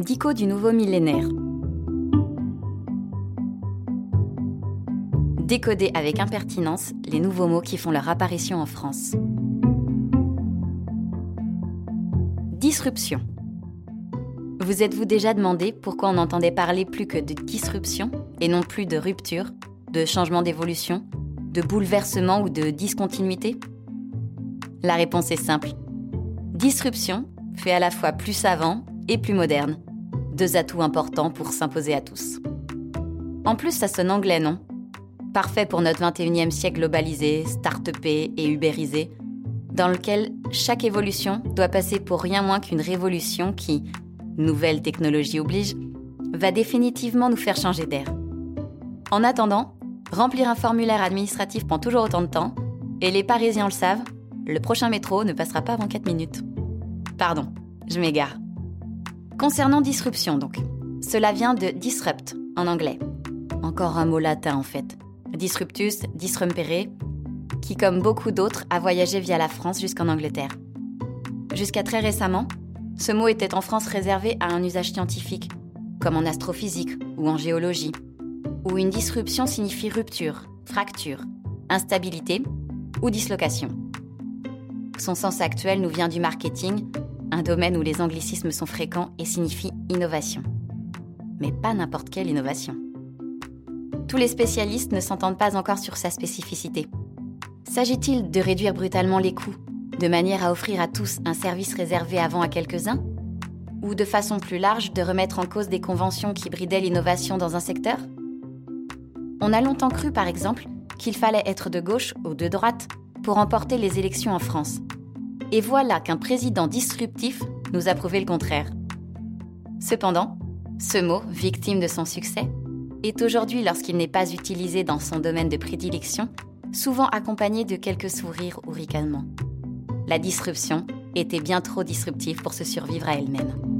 Dico du nouveau millénaire. Décoder avec impertinence les nouveaux mots qui font leur apparition en France. Disruption. Vous êtes-vous déjà demandé pourquoi on entendait parler plus que de disruption et non plus de rupture, de changement d'évolution, de bouleversement ou de discontinuité? La réponse est simple. Disruption fait à la fois plus savant et plus moderne. Deux atouts importants pour s'imposer à tous. En plus, ça sonne anglais, non? Parfait pour notre 21e siècle globalisé, start-upé et ubérisé, dans lequel chaque évolution doit passer pour rien moins qu'une révolution qui, nouvelle technologie oblige, va définitivement nous faire changer d'air. En attendant, remplir un formulaire administratif prend toujours autant de temps, et les Parisiens le savent, le prochain métro ne passera pas avant 4 minutes. Pardon, je m'égare. Concernant disruption donc, cela vient de disrupt en anglais. Encore un mot latin en fait. Disruptus, disrumpere, qui comme beaucoup d'autres a voyagé via la France jusqu'en Angleterre. Jusqu'à très récemment, ce mot était en France réservé à un usage scientifique, comme en astrophysique ou en géologie, où une disruption signifie rupture, fracture, instabilité ou dislocation. Son sens actuel nous vient du marketing, un domaine où les anglicismes sont fréquents et signifient innovation. Mais pas n'importe quelle innovation. Tous les spécialistes ne s'entendent pas encore sur sa spécificité. S'agit-il de réduire brutalement les coûts de manière à offrir à tous un service réservé avant à quelques-uns Ou de façon plus large, de remettre en cause des conventions qui bridaient l'innovation dans un secteur? On a longtemps cru, par exemple, qu'il fallait être de gauche ou de droite pour emporter les élections en France. Et voilà qu'un président disruptif nous a prouvé le contraire. Cependant, ce mot, victime de son succès, est aujourd'hui, lorsqu'il n'est pas utilisé dans son domaine de prédilection, souvent accompagné de quelques sourires ou ricanements la disruption était bien trop disruptive pour se survivre à elle-même.